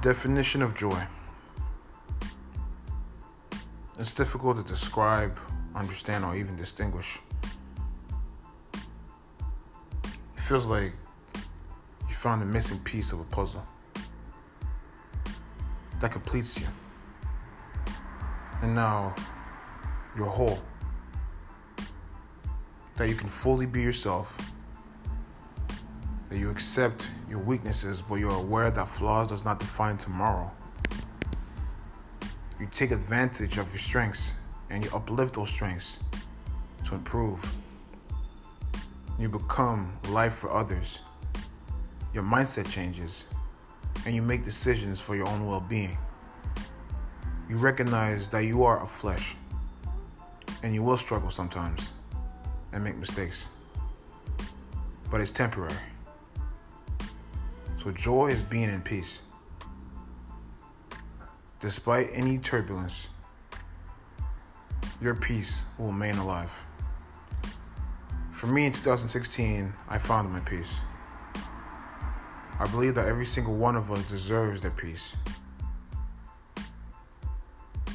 Definition of joy. It's difficult to describe, understand, or even distinguish. It feels like you found a missing piece of a puzzle that completes you. And now you're whole. That you can fully be yourself. That you accept your weaknesses, but you're aware that flaws does not define tomorrow. You take advantage of your strengths and you uplift those strengths to improve. You become life for others. Your mindset changes and you make decisions for your own well being. You recognize that you are a flesh and you will struggle sometimes and make mistakes, but it's temporary. So, joy is being in peace. Despite any turbulence, your peace will remain alive. For me in 2016, I found my peace. I believe that every single one of us deserves their peace.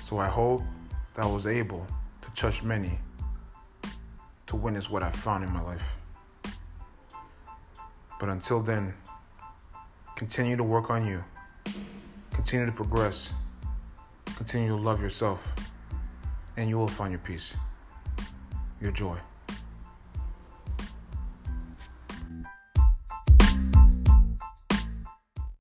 So I hope that I was able to touch many to witness what I found in my life. But until then, continue to work on you, continue to progress, continue to love yourself, and you will find your peace, your joy.